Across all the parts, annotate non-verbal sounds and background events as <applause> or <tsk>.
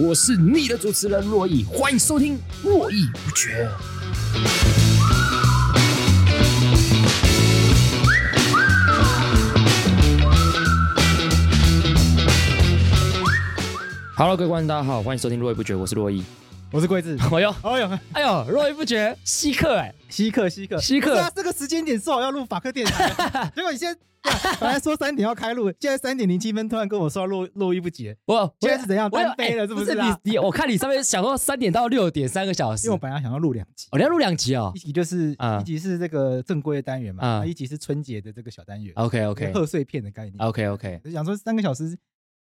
我是你的主持人洛毅，欢迎收听《络绎不绝》。Hello，各位观众，大家好，欢迎收听《络绎不绝》，我是洛毅，我是桂智。<laughs> 哎呦，哎呦，哎呦，络绎不绝，稀客哎，稀客，稀客，稀客。啊，这个时间点说好要录法克电台，<laughs> 结果你现在。本来说三点要开录，现在三点零七分突然跟我说络络绎不绝，我现在是怎样单飞了？是不是？你你我看你上面想说三点到六点三个小时，因为我本来想要录两集，我要录两集哦，一集就是一集是这个正规的单元嘛，一集是春节的这个小单元，OK OK，贺岁片的概念，OK OK，就想说三个小时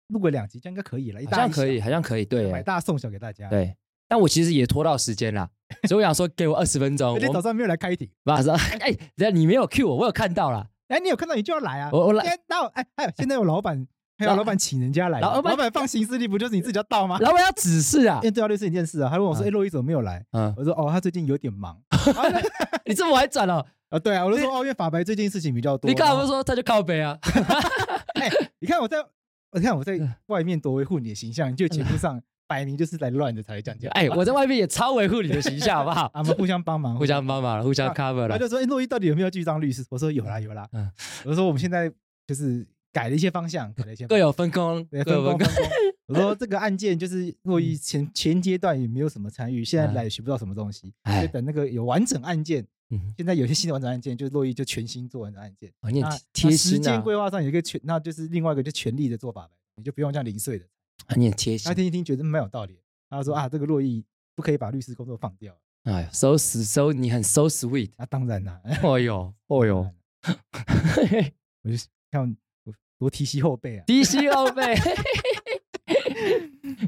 录个两集，这样应该可以了，好像可以，好像可以，对，买大送小给大家，对，但我其实也拖到时间了，所以我想说给我二十分钟，今天早上没有来开庭，马上，哎，等下你没有 cue 我，我有看到了。哎，你有看到你就要来啊！我我来，到哎，还有现在有老板，还有老板请人家来，老板放行事历不就是你自己要到吗？老板要指示啊！哎，对啊，律师一件事啊，他问我说：“哎，洛伊怎么没有来？”嗯，我说：“哦，他最近有点忙。” <laughs> <laughs> 你这么还转哦？<laughs> 啊，对啊，我就说：“哦，因为法白最近事情比较多。”你刚才不是说他就靠北啊？哎，你看我在，你看我在外面多维护你的形象，就节目上。摆明就是来乱的才会这样讲。哎，我在外面也超维护你的形象，好不好？<laughs> 我们互相帮忙，<laughs> 互相帮忙，互相 cover 了。他就说：“哎，络绎到底有没有去当律师？”我说：“有啦，有啦。”嗯，我说：“我们现在就是改了一些方向，改了一些各有分工，各有分工。”我说：“这个案件就是 <laughs> 洛伊前前阶段也没有什么参与，现在来也学不到什么东西。就等那个有完整案件，现在有些新的完整案件，就洛伊就全新做完整案件。你贴心时间规划上有一个全，那就是另外一个就全力的做法呗，你就不用这样零碎的。很贴心，他听一听觉得蛮有道理。他说啊，这个洛伊不可以把律师工作放掉。哎呀，so so 你很 so sweet。那当然啦。哦呦，哦呦，<laughs> <laughs> 我就像多提携后背啊，提携后辈。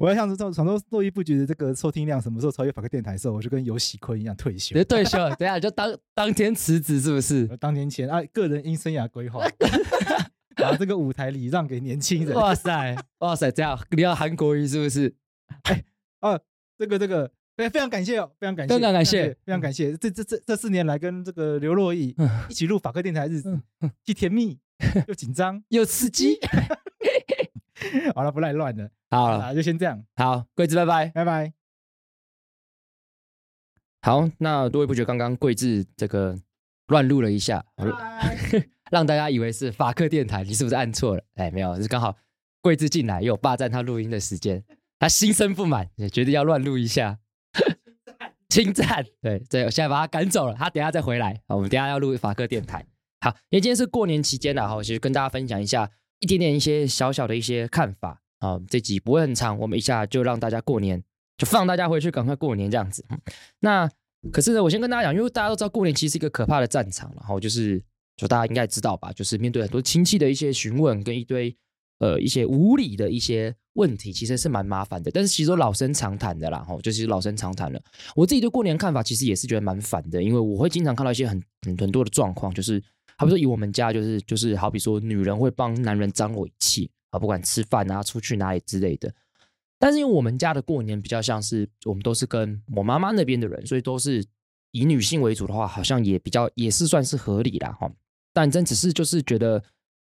我要想说，想说络绎不绝的这个收听量什么时候超越法克电台的时候，我就跟游喜坤一样退休。别退休，<laughs> 等下就当当天辞职，是不是？当天前啊，个人因生涯规划。把这个舞台礼让给年轻人。哇塞，哇塞，这样你要韩国语是不是？哎，哦，这个这个，非非常感谢哦，非常感谢，非常感谢，非常感谢。这这这这四年来跟这个刘络绎一起录法客电台的日子，既甜蜜 <laughs> 又紧张又刺激。<laughs> 好了，不赖乱了，好了，就先这样。好，桂子，拜拜，拜拜。好，那多位不觉刚刚桂智这个乱录了一下，<laughs> 让大家以为是法克电台，你是不是按错了？哎，没有，是刚好贵智进来又霸占他录音的时间，他心生不满，也决定要乱录一下，<laughs> 侵占。对对，我现在把他赶走了，他等下再回来。好，我们等下要录法克电台。好，因为今天是过年期间了哈，其实跟大家分享一下一点点一些小小的一些看法。好，这集不会很长，我们一下就让大家过年，就放大家回去赶快过年这样子。那可是呢，我先跟大家讲，因为大家都知道过年其实是一个可怕的战场，然后就是。就大家应该知道吧，就是面对很多亲戚的一些询问，跟一堆呃一些无理的一些问题，其实是蛮麻烦的。但是其实都老生常谈的啦，吼，就是老生常谈了。我自己对过年看法，其实也是觉得蛮烦的，因为我会经常看到一些很很多的状况，就是好比说以我们家，就是就是好比说女人会帮男人张尾气啊，不管吃饭啊、出去哪里之类的。但是因为我们家的过年比较像是我们都是跟我妈妈那边的人，所以都是以女性为主的话，好像也比较也是算是合理啦，哈。但真只是就是觉得，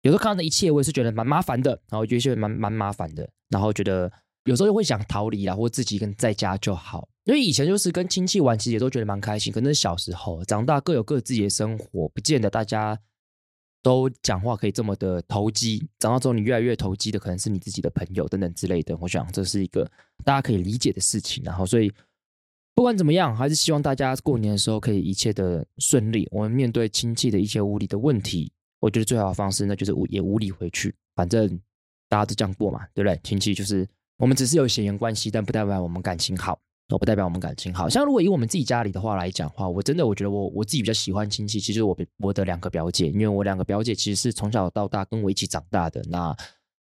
有时候看到的一切，我也是觉得蛮麻烦的，然后觉得蛮蛮麻烦的，然后觉得有时候又会想逃离啦，或自己跟在家就好。因为以前就是跟亲戚玩，其实也都觉得蛮开心。可能小时候长大各有各自己的生活，不见得大家都讲话可以这么的投机。长大之后，你越来越投机的，可能是你自己的朋友等等之类的。我想这是一个大家可以理解的事情。然后所以。不管怎么样，还是希望大家过年的时候可以一切的顺利。我们面对亲戚的一些无理的问题，我觉得最好的方式那就是无也无理回去。反正大家都这样过嘛，对不对？亲戚就是我们只是有血缘关系，但不代表我们感情好，哦不代表我们感情好。像如果以我们自己家里的话来讲的话，我真的我觉得我我自己比较喜欢亲戚，其实就是我我的两个表姐，因为我两个表姐其实是从小到大跟我一起长大的。那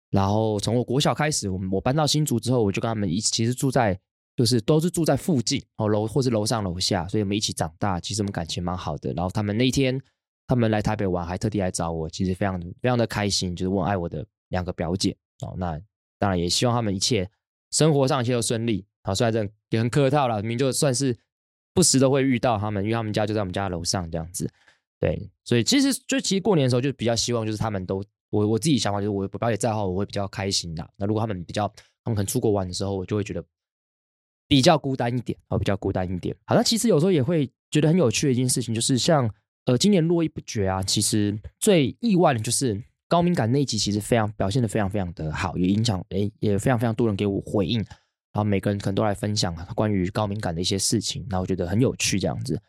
然后从我国小开始，我们我搬到新竹之后，我就跟他们一起，其实住在就是都是住在附近哦楼或是楼上楼下，所以我们一起长大，其实我们感情蛮好的。然后他们那一天他们来台北玩，还特地来找我，其实非常非常的开心，就是我爱我的两个表姐哦。那当然也希望他们一切生活上一切都顺利。好，虽然这也很客套了，明明就算是不时都会遇到他们，因为他们家就在我们家楼上这样子。对，所以其实就其实过年的时候就比较希望就是他们都。我我自己想法就是，我表姐在的话，我会比较开心的。那如果他们比较，他们可能出国玩的时候，我就会觉得比较孤单一点，哦，比较孤单一点。好，那其实有时候也会觉得很有趣的一件事情，就是像呃，今年络绎不绝啊。其实最意外的就是高敏感那一集，其实非常表现的非常非常的好，也影响诶，也非常非常多人给我回应，然后每个人可能都来分享关于高敏感的一些事情，然后我觉得很有趣这样子。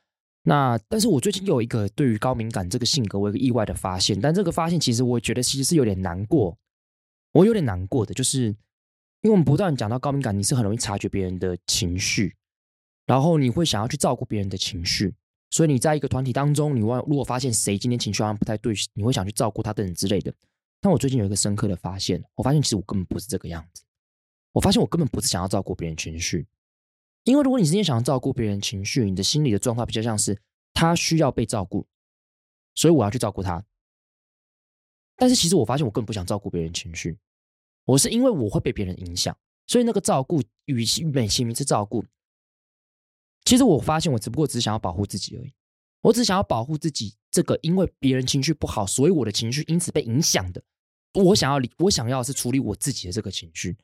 那，但是我最近有一个对于高敏感这个性格，我有一个意外的发现。但这个发现其实我觉得其实是有点难过，我有点难过的，就是因为我们不断讲到高敏感，你是很容易察觉别人的情绪，然后你会想要去照顾别人的情绪，所以你在一个团体当中，你如果发现谁今天情绪好像不太对，你会想去照顾他等等之类的。但我最近有一个深刻的发现，我发现其实我根本不是这个样子，我发现我根本不是想要照顾别人情绪。因为如果你今天想要照顾别人情绪，你的心理的状态比较像是他需要被照顾，所以我要去照顾他。但是其实我发现我根本不想照顾别人情绪，我是因为我会被别人影响，所以那个照顾与其美其名是照顾，其实我发现我只不过只想要保护自己而已。我只想要保护自己这个因为别人情绪不好，所以我的情绪因此被影响的。我想要理，我想要是处理我自己的这个情绪，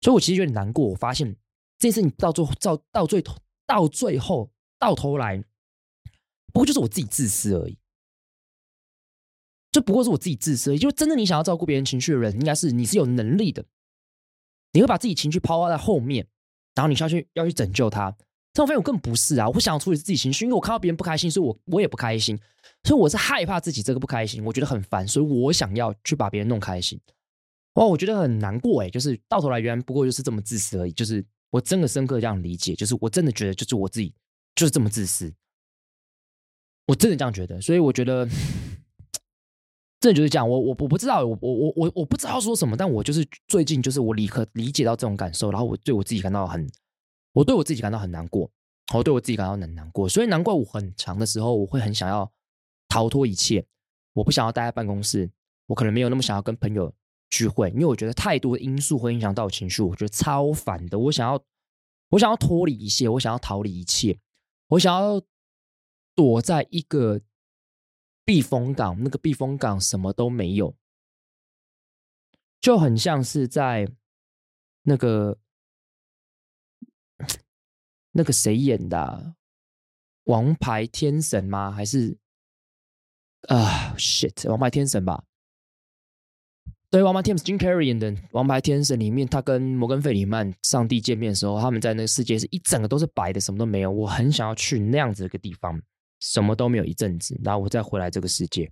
所以我其实有点难过。我发现。这次你到最后，到到最头，到最后，到头来，不过就是我自己自私而已。这不过是我自己自私而已。就真的你想要照顾别人情绪的人，应该是你是有能力的，你会把自己情绪抛在后面，然后你需要去要去拯救他。但我发现我根本不是啊！我不想要处理自己情绪，因为我看到别人不开心，所以我我也不开心，所以我是害怕自己这个不开心，我觉得很烦，所以我想要去把别人弄开心。哇，我觉得很难过哎，就是到头来原来不过就是这么自私而已，就是。我真的深刻这样理解，就是我真的觉得，就是我自己就是这么自私，我真的这样觉得，所以我觉得，真的就是这样。我我我不知道，我我我我我不知道说什么，但我就是最近就是我立刻理解到这种感受，然后我对我自己感到很，我对我自己感到很难过，我对我自己感到很难过，所以难怪我很长的时候，我会很想要逃脱一切，我不想要待在办公室，我可能没有那么想要跟朋友。聚会，因为我觉得太多的因素会影响到我情绪，我觉得超烦的。我想要，我想要脱离一切，我想要逃离一切，我想要躲在一个避风港，那个避风港什么都没有，就很像是在那个 <tsk> 那个谁演的《王牌天神》吗？还是啊，shit，《王牌天神》吧。对，《王牌天神》Jim Carrey 演的《王牌天神》里面，他跟摩根·费里曼上帝见面的时候，他们在那个世界是一整个都是白的，什么都没有。我很想要去那样子一个地方，什么都没有一阵子，然后我再回来这个世界，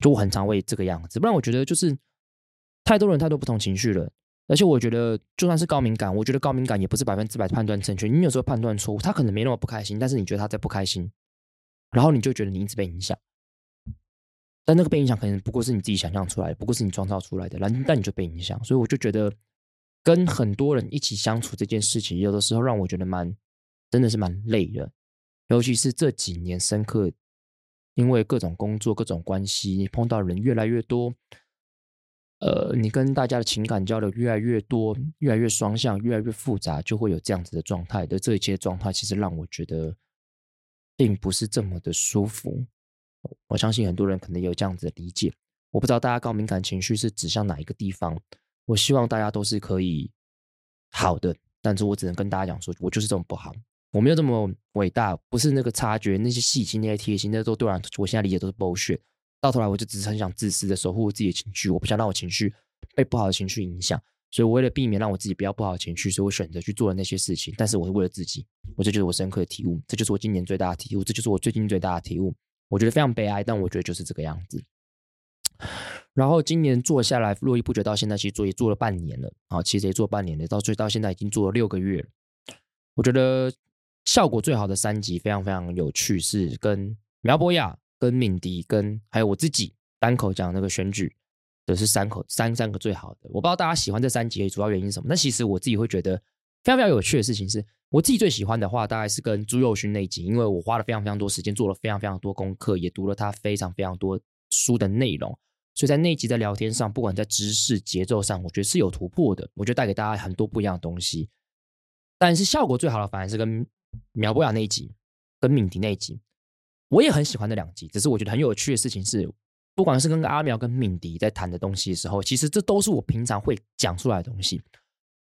就我很常会这个样子。不然我觉得就是太多人太多不同情绪了，而且我觉得就算是高敏感，我觉得高敏感也不是百分之百判断正确。你有时候判断错误，他可能没那么不开心，但是你觉得他在不开心，然后你就觉得你一直被影响。但那个被影响可能不过是你自己想象出来的，不过是你创造出来的，然但你就被影响，所以我就觉得跟很多人一起相处这件事情，有的时候让我觉得蛮真的是蛮累的，尤其是这几年深刻，因为各种工作、各种关系，你碰到人越来越多，呃，你跟大家的情感交流越来越多，越来越双向，越来越复杂，就会有这样子的状态的这一些状态，其实让我觉得并不是这么的舒服。我相信很多人可能有这样子的理解，我不知道大家高敏感情绪是指向哪一个地方。我希望大家都是可以好的，但是我只能跟大家讲说，我就是这么不好，我没有这么伟大，不是那个察觉那些细心、那些贴心，那都对我，我现在理解都是 bullshit。到头来，我就只是很想自私的守护自己的情绪，我不想让我情绪被不好的情绪影响，所以我为了避免让我自己不要不好的情绪，所以我选择去做了那些事情。但是我是为了自己，我这就是我深刻的体悟，这就是我今年最大的体悟，这就是我最近最大的体悟。我觉得非常悲哀，但我觉得就是这个样子。然后今年做下来，络绎不绝到现在，其实做也做了半年了啊，其实也做半年了，到最到现在已经做了六个月了。我觉得效果最好的三集非常非常有趣，是跟苗博雅、跟敏迪、跟还有我自己单口讲那个选举的是三口三三个最好的。我不知道大家喜欢这三集的主要原因是什么，但其实我自己会觉得非常非常有趣的事情是，我自己最喜欢的话，大概是跟朱佑勋那一集，因为我花了非常非常多时间，做了非常非常多功课，也读了他非常非常多书的内容。所以在那一集的聊天上，不管在知识节奏上，我觉得是有突破的。我觉得带给大家很多不一样的东西。但是效果最好的反而是跟苗博雅那一集，跟敏迪那一集，我也很喜欢那两集。只是我觉得很有趣的事情是，不管是跟阿苗跟敏迪在谈的东西的时候，其实这都是我平常会讲出来的东西。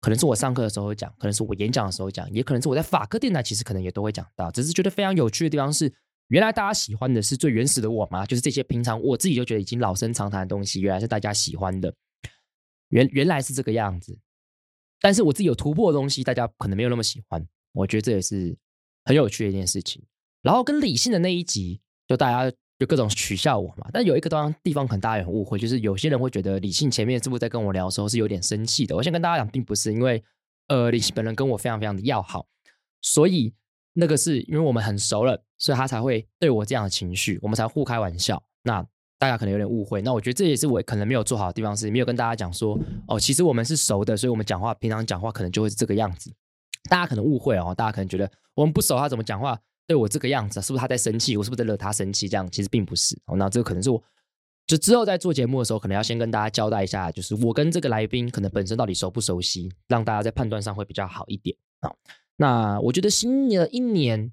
可能是我上课的时候讲，可能是我演讲的时候讲，也可能是我在法科电台其实可能也都会讲到。只是觉得非常有趣的地方是。原来大家喜欢的是最原始的我吗？就是这些平常我自己就觉得已经老生常谈的东西，原来是大家喜欢的。原原来是这个样子，但是我自己有突破的东西，大家可能没有那么喜欢。我觉得这也是很有趣的一件事情。然后跟理性的那一集，就大家就各种取笑我嘛。但有一个地方地方可能大家很误会，就是有些人会觉得理性前面是不是在跟我聊的时候是有点生气的？我先跟大家讲，并不是，因为呃，理性本人跟我非常非常的要好，所以。那个是因为我们很熟了，所以他才会对我这样的情绪，我们才互开玩笑。那大家可能有点误会，那我觉得这也是我可能没有做好的地方，是没有跟大家讲说，哦，其实我们是熟的，所以我们讲话平常讲话可能就会是这个样子。大家可能误会哦，大家可能觉得我们不熟，他怎么讲话对我这个样子？是不是他在生气？我是不是在惹他生气？这样其实并不是。哦，那这个可能是我就之后在做节目的时候，可能要先跟大家交代一下，就是我跟这个来宾可能本身到底熟不熟悉，让大家在判断上会比较好一点啊。那我觉得新的一年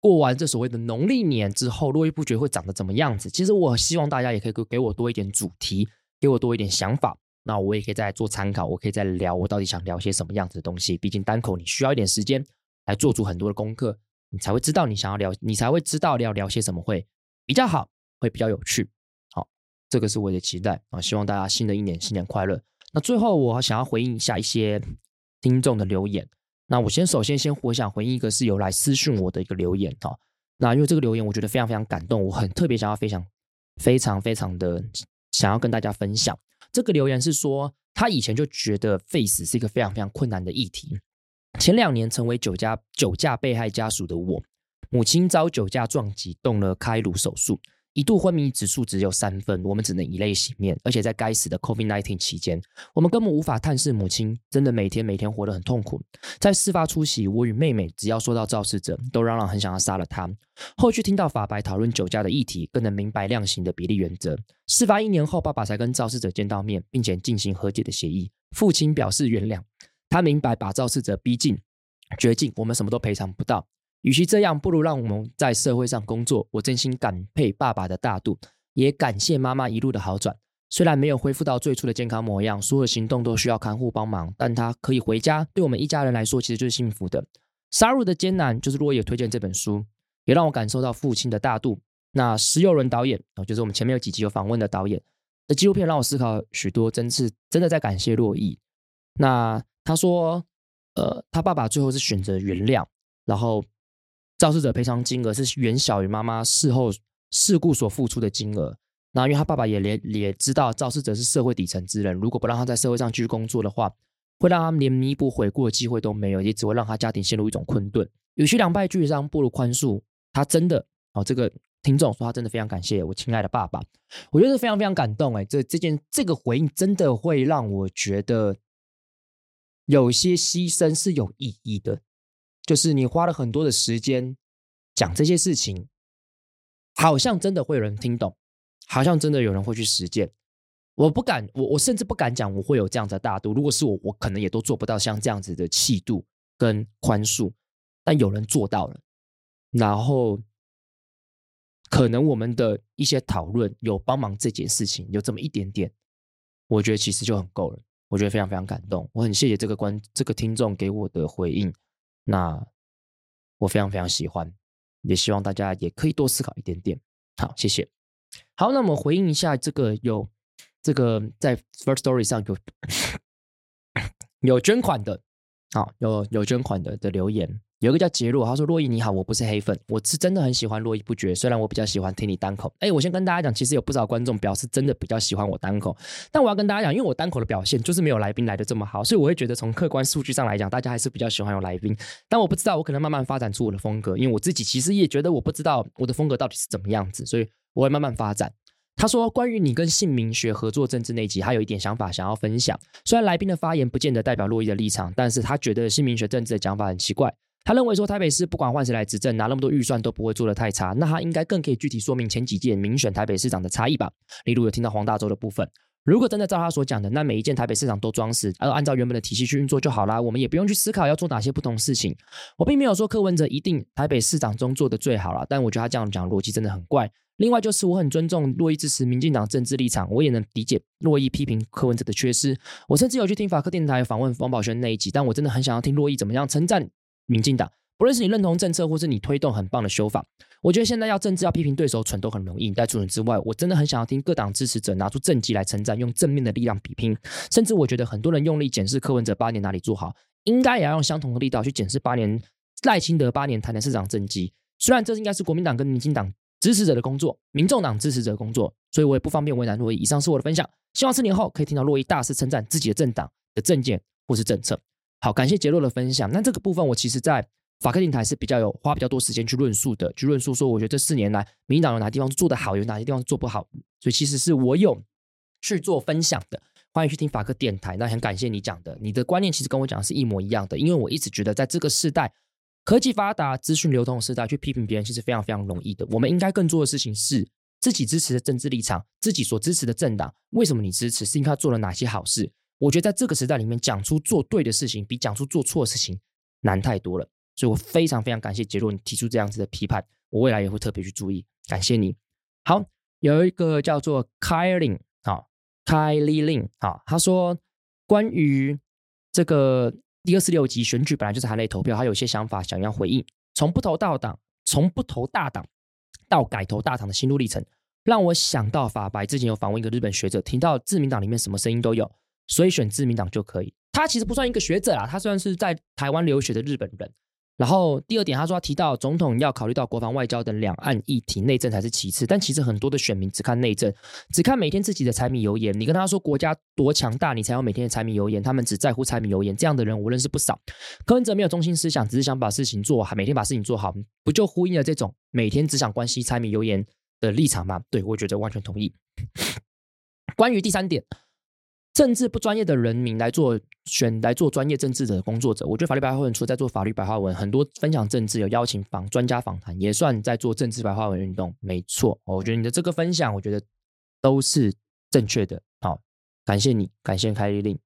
过完这所谓的农历年之后，络绎不绝会长得怎么样子？其实我希望大家也可以给给我多一点主题，给我多一点想法，那我也可以再做参考，我可以再聊我到底想聊些什么样子的东西。毕竟单口你需要一点时间来做出很多的功课，你才会知道你想要聊，你才会知道要聊些什么会比较好，会比较有趣。好，这个是我的期待啊！希望大家新的一年新年快乐。那最后我想要回应一下一些听众的留言。那我先首先先我想回应一个是有来私讯我的一个留言哈，那因为这个留言我觉得非常非常感动，我很特别想要非常非常非常的想要跟大家分享。这个留言是说他以前就觉得 face 是一个非常非常困难的议题，前两年成为酒驾酒驾被害家属的我，母亲遭酒驾撞击动了开颅手术。一度昏迷指数只有三分，我们只能以泪洗面。而且在该死的 COVID-19 期间，我们根本无法探视母亲，真的每天每天活得很痛苦。在事发初期，我与妹妹只要说到肇事者，都嚷嚷很想要杀了他。后续听到法白讨论酒驾的议题，更能明白量刑的比例原则。事发一年后，爸爸才跟肇事者见到面，并且进行和解的协议。父亲表示原谅，他明白把肇事者逼进绝境，我们什么都赔偿不到。与其这样，不如让我们在社会上工作。我真心感佩爸爸的大度，也感谢妈妈一路的好转。虽然没有恢复到最初的健康模样，所有行动都需要看护帮忙，但他可以回家，对我们一家人来说，其实就是幸福的。杀入的艰难，就是络绎推荐这本书，也让我感受到父亲的大度。那石友伦导演，就是我们前面有几集有访问的导演的纪录片，让我思考许多，真是真的在感谢络绎。那他说，呃，他爸爸最后是选择原谅，然后。肇事者赔偿金额是远小于妈妈事后事故所付出的金额。那因为他爸爸也连也知道肇事者是社会底层之人，如果不让他在社会上继续工作的话，会让他连弥补悔过的机会都没有，也只会让他家庭陷入一种困顿。与其两败俱伤，不如宽恕。他真的哦，这个听众说他真的非常感谢我亲爱的爸爸，我觉得非常非常感动哎，这这件这个回应真的会让我觉得有些牺牲是有意义的。就是你花了很多的时间讲这些事情，好像真的会有人听懂，好像真的有人会去实践。我不敢，我我甚至不敢讲我会有这样的大度。如果是我，我可能也都做不到像这样子的气度跟宽恕。但有人做到了，然后可能我们的一些讨论有帮忙这件事情，有这么一点点，我觉得其实就很够了。我觉得非常非常感动，我很谢谢这个观这个听众给我的回应。那我非常非常喜欢，也希望大家也可以多思考一点点。好，谢谢。好，那我们回应一下这个有这个在 First Story 上有 <laughs> 有捐款的好，有有捐款的的留言。有一个叫杰洛，他说：“洛伊你好，我不是黑粉，我是真的很喜欢络绎不绝。虽然我比较喜欢听你单口，哎，我先跟大家讲，其实有不少观众表示真的比较喜欢我单口，但我要跟大家讲，因为我单口的表现就是没有来宾来的这么好，所以我会觉得从客观数据上来讲，大家还是比较喜欢有来宾。但我不知道，我可能慢慢发展出我的风格，因为我自己其实也觉得我不知道我的风格到底是怎么样子，所以我会慢慢发展。”他说：“关于你跟姓名学合作政治那集，他有一点想法想要分享。虽然来宾的发言不见得代表洛伊的立场，但是他觉得姓名学政治的讲法很奇怪。”他认为说，台北市不管换谁来执政，拿那么多预算都不会做得太差。那他应该更可以具体说明前几届民选台北市长的差异吧？例如有听到黄大洲的部分。如果真的照他所讲的，那每一件台北市长都装死，而按照原本的体系去运作就好啦。我们也不用去思考要做哪些不同事情。我并没有说柯文哲一定台北市长中做的最好啦，但我觉得他这样讲逻辑真的很怪。另外就是我很尊重洛伊支持民进党政治立场，我也能理解洛伊批评柯文哲的缺失。我甚至有去听法科电台访问王宝轩那一集，但我真的很想要听洛伊怎么样称赞民进党。不论是你认同政策，或是你推动很棒的修法，我觉得现在要政治要批评对手蠢都很容易。在除此之外，我真的很想要听各党支持者拿出政绩来称赞，用正面的力量比拼。甚至我觉得很多人用力检视柯文哲八年哪里做好，应该也要用相同的力道去检视八年赖清德八年台南市长政绩。虽然这应该是国民党跟民进党支持者的工作，民众党支持者的工作，所以我也不方便为难珞亦。以上是我的分享，希望四年后可以听到珞亦大肆称赞自己的政党的政见或是政策。好，感谢杰洛的分享。那这个部分我其实在。法客电台是比较有花比较多时间去论述的，去论述说，我觉得这四年来，民进党有哪地方做得好，有哪些地方做不好，所以其实是我有去做分享的。欢迎去听法客电台，那很感谢你讲的，你的观念其实跟我讲的是一模一样的，因为我一直觉得在这个时代，科技发达、资讯流通的时代，去批评别人其实非常非常容易的。我们应该更做的事情是自己支持的政治立场，自己所支持的政党，为什么你支持？是因为他做了哪些好事？我觉得在这个时代里面，讲出做对的事情，比讲出做错的事情难太多了。所以我非常非常感谢杰洛你提出这样子的批判，我未来也会特别去注意，感谢你。好，有一个叫做 Kylie 啊，Kylie Lin 啊，他说关于这个第二十六集选举本来就是含泪投票，他有些想法想要回应。从不投大党，从不投大党到改投大党的心路历程，让我想到法白之前有访问一个日本学者，听到自民党里面什么声音都有，所以选自民党就可以。他其实不算一个学者啊，他虽然是在台湾留学的日本人。然后第二点，他说他提到总统要考虑到国防、外交等两岸议题，内政才是其次。但其实很多的选民只看内政，只看每天自己的柴米油盐。你跟他说国家多强大，你才有每天的柴米油盐。他们只在乎柴米油盐，这样的人我认识不少。柯文哲没有中心思想，只是想把事情做好，每天把事情做好，不就呼应了这种每天只想关心柴米油盐的立场吗？对，我觉得完全同意。<laughs> 关于第三点。政治不专业的人民来做选来做专业政治的工作者，我觉得法律白话文除了在做法律白话文，很多分享政治有邀请访专家访谈，也算在做政治白话文运动。没错，我觉得你的这个分享，我觉得都是正确的。好，感谢你，感谢开立令。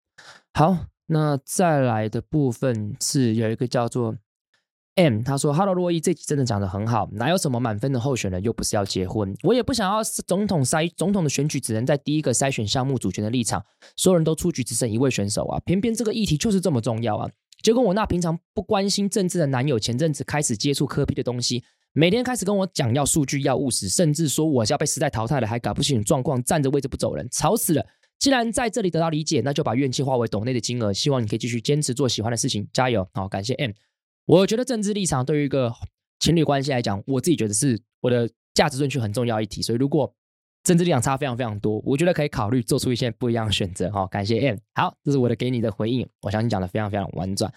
好，那再来的部分是有一个叫做。M 他说：“Hello，珞亦，这集真的讲得很好。哪有什么满分的候选人，又不是要结婚？我也不想要总统筛总统的选举只能在第一个筛选项目主权的立场，所有人都出局，只剩一位选手啊！偏偏这个议题就是这么重要啊！结果我那平常不关心政治的男友，前阵子开始接触柯 P 的东西，每天开始跟我讲要数据、要务实，甚至说我是要被时代淘汰了，还搞不清楚状况，站着位置不走人，吵死了！既然在这里得到理解，那就把怨气化为斗内的金额。希望你可以继续坚持做喜欢的事情，加油！好，感谢 M。”我觉得政治立场对于一个情侣关系来讲，我自己觉得是我的价值顺序很重要一题。所以如果政治立场差非常非常多，我觉得可以考虑做出一些不一样的选择。好，感谢 M。好，这是我的给你的回应。我相信讲的非常非常婉转。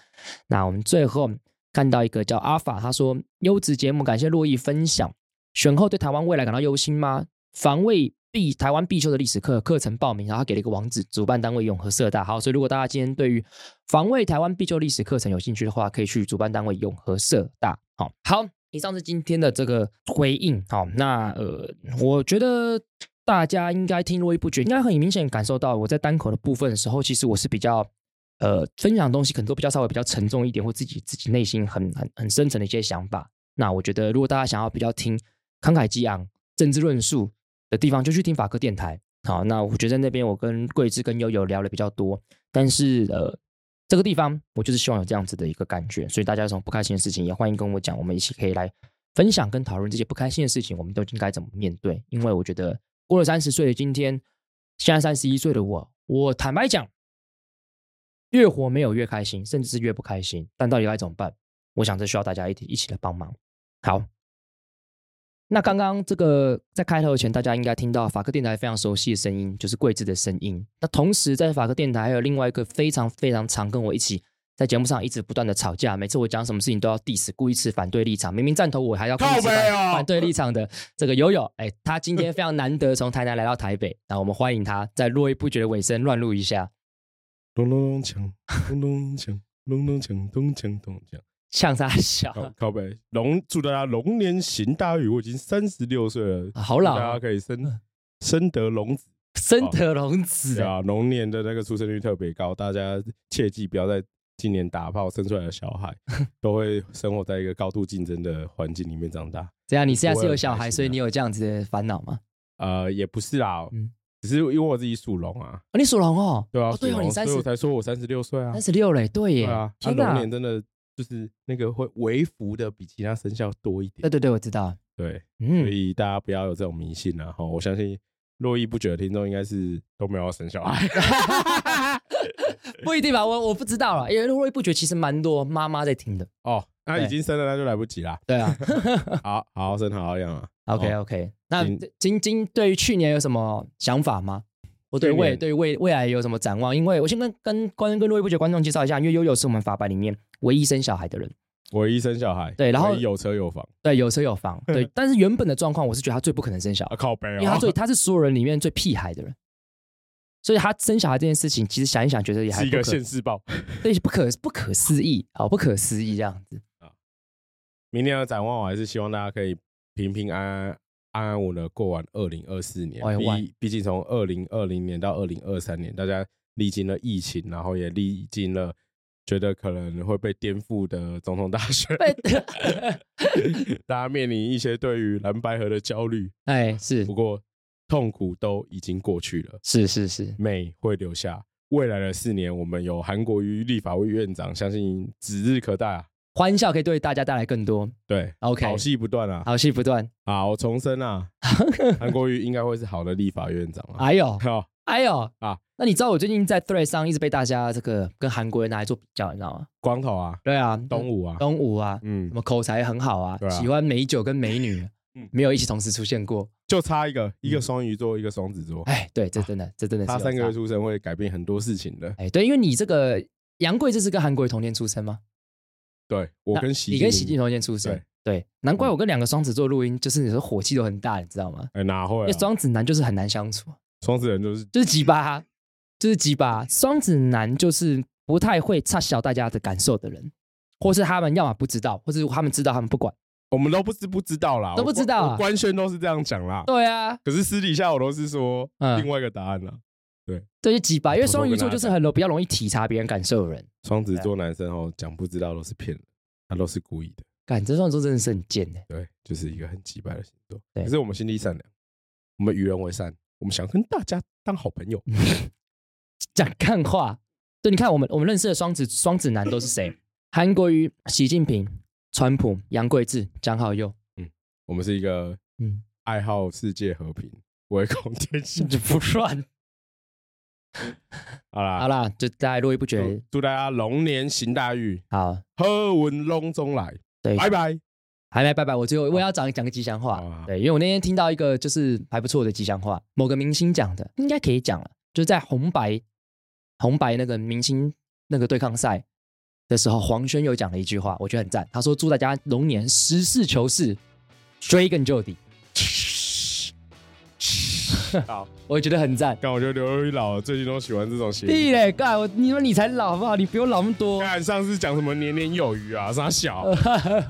那我们最后看到一个叫阿法，他说优质节目，感谢珞亦分享。选后对台湾未来感到忧心吗？防卫。必台湾必修的历史课课程报名，然后他给了一个网址，主办单位永和社大。好，所以如果大家今天对于防卫台湾必修历史课程有兴趣的话，可以去主办单位永和社大。好，好，以上是今天的这个回应。好，那呃，我觉得大家应该听络绎不绝，应该很明显感受到我在单口的部分的时候，其实我是比较呃分享的东西可能都比较稍微比较沉重一点，或自己自己内心很很很深层的一些想法。那我觉得如果大家想要比较听慷慨激昂政治论述。的地方就去听法科电台。好，那我觉得那边我跟桂枝跟悠悠聊的比较多，但是呃，这个地方我就是希望有这样子的一个感觉，所以大家有什么不开心的事情也欢迎跟我讲，我们一起可以来分享跟讨论这些不开心的事情，我们都应该怎么面对？因为我觉得过了三十岁的今天，现在三十一岁的我，我坦白讲，越活没有越开心，甚至是越不开心。但到底该怎么办？我想这需要大家一起一起来帮忙。好，那刚刚这个在开头前，大家应该听到法克电台非常熟悉的声音，就是桂枝的声音。那同时在法克电台还有另外一个非常非常常跟我一起在节目上一直不断的吵架，每次我讲什么事情都要 diss，故意持反对立场，明明赞同我还要故意持反对立场的这个友友，哎，他今天非常难得从台南来到台北，那我们欢迎他在络绎不绝的尾声乱入一下。咚咚锵，咚咚锵，咚咚锵，咚锵咚锵。呛啥小？靠背龙，祝大家龙年行大运。我已经三十六岁了，啊，好老，大家可以生生得龙子，生得龙子。对啊，龙年的那个出生率特别高，大家切记不要在今年打炮生出来的小孩，<laughs> 都会生活在一个高度竞争的环境里面长大。这样，你现在是有小孩，所以你有这样子的烦恼吗？呃，也不是啦，嗯，只是因为我自己属龙啊。你属龙哦？对啊，对哦，你三十，所以我才说我三十六岁啊，三十六嘞，对耶。啊，他龙年真的。就是那个会微福的比其他生肖多一点。对对对，我知道。对，嗯，所以大家不要有这种迷信啊！哈，我相信络绎不绝的听众应该是都没有生小孩。<laughs> <laughs> 不一定吧？我我不知道了，因为络绎不绝其实蛮多妈妈在听的。哦，那已经生了，那就来不及啦。对啊，好好好生，好好养啊。<laughs> OK OK，那晶晶对于去年有什么想法吗？我对未对未未来有什么展望？因为我先跟跟观跟络绎不绝观众介绍一下，因为悠悠是我们法白里面唯一生小孩的人，唯一生小孩，对，然后有车有房，对，有车有房，<laughs> 对。但是原本的状况，我是觉得他最不可能生小孩，靠北，因为他最 <laughs> 他是所有人里面最屁孩的人，所以他生小孩这件事情，其实想一想，觉得也还是一个现世报，<laughs> 对，不可不可思议，好不可思议这样子啊。明年的展望，我还是希望大家可以平平安安。安安稳稳过完二零二四年，毕毕竟从二零二零年到二零二三年，大家历经了疫情，然后也历经了觉得可能会被颠覆的总统大选，<laughs> 大家面临一些对于蓝白河的焦虑。哎，是，不过痛苦都已经过去了，是是是，美会留下。未来的四年，我们有韩国瑜立法委院长，相信指日可待啊。欢笑可以对大家带来更多，对，OK，好戏不断啊，好戏不断。好，我重生啊，<laughs> 韩国瑜应该会是好的立法院长啊。哎呦，哎呦。啊！那你知道我最近在 Thread 上一直被大家这个跟韩国人拿来做比较，你知道吗？光头啊，对啊，东吴啊，东吴啊，嗯，什么口才很好啊，喜欢美酒跟美女，没有一起同时出现过，就差一个，一个双鱼座，一个双子座。哎，对，这真的，这真的是他三个月出生会改变很多事情的。哎，对，因为你这个杨贵这是跟韩国瑜同年出生吗？对，我跟喜，你跟喜进同一天出生，对，难怪我跟两个双子座录音，就是你说火气都很大，你知道吗？哎，哪会？因为双子男就是很难相处，双子人就是就是鸡巴，就是鸡巴。双子男就是不太会插小大家的感受的人，或是他们要么不知道，或是他们知道他们不管，我们都不是不知道啦，都不知道，官宣都是这样讲啦。对啊，可是私底下我都是说另外一个答案啦。对，这是鸡巴，因为双鱼座就是很容比较容易体察别人感受的人。双子座男生哦，讲不知道都是骗人。他都是故意的，感这双子座真的是很贱的。对，就是一个很奇怪的星座。对，可是我们心地善良，我们与人为善，我们想跟大家当好朋友。<laughs> 讲干话，对，你看我们我们认识的双子双子男都是谁？韩国瑜、习近平、川普、杨贵智、江浩佑。嗯，我们是一个嗯爱好世界和平、唯恐天下 <laughs> 不乱。<laughs> 好啦，好啦，就大家络绎不绝，祝大家龙年行大运，好，喝文龙中来，对，拜拜，还没拜拜，我最后我要讲讲个吉祥话，对，因为我那天听到一个就是还不错的吉祥话，某个明星讲的，应该可以讲了，就是在红白红白那个明星那个对抗赛的时候，黄轩又讲了一句话，我觉得很赞，他说祝大家龙年实事求是，追根究底。<laughs> 好，我也觉得很赞。但我觉得刘宇老最近都喜欢这种谐音。屁嘞，干我你说你才老好不好？你不用老那么多。干上次讲什么年年有余啊？啥小？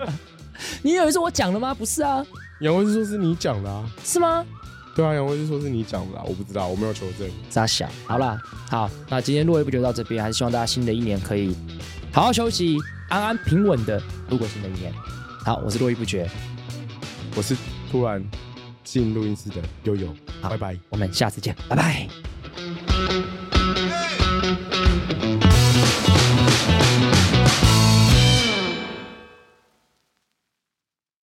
<laughs> 你以为是我讲的吗？不是啊。杨威是说是你讲的啊？是吗？对啊，杨威是说是你讲的啊，我不知道，我没有求证。傻小？好啦，好，那今天络绎不绝到这边，还是希望大家新的一年可以好好休息，安安平稳的度过新的一年。好，我是络绎不绝，我是突然新录音室的悠悠，好，拜拜，我们下次见，拜拜。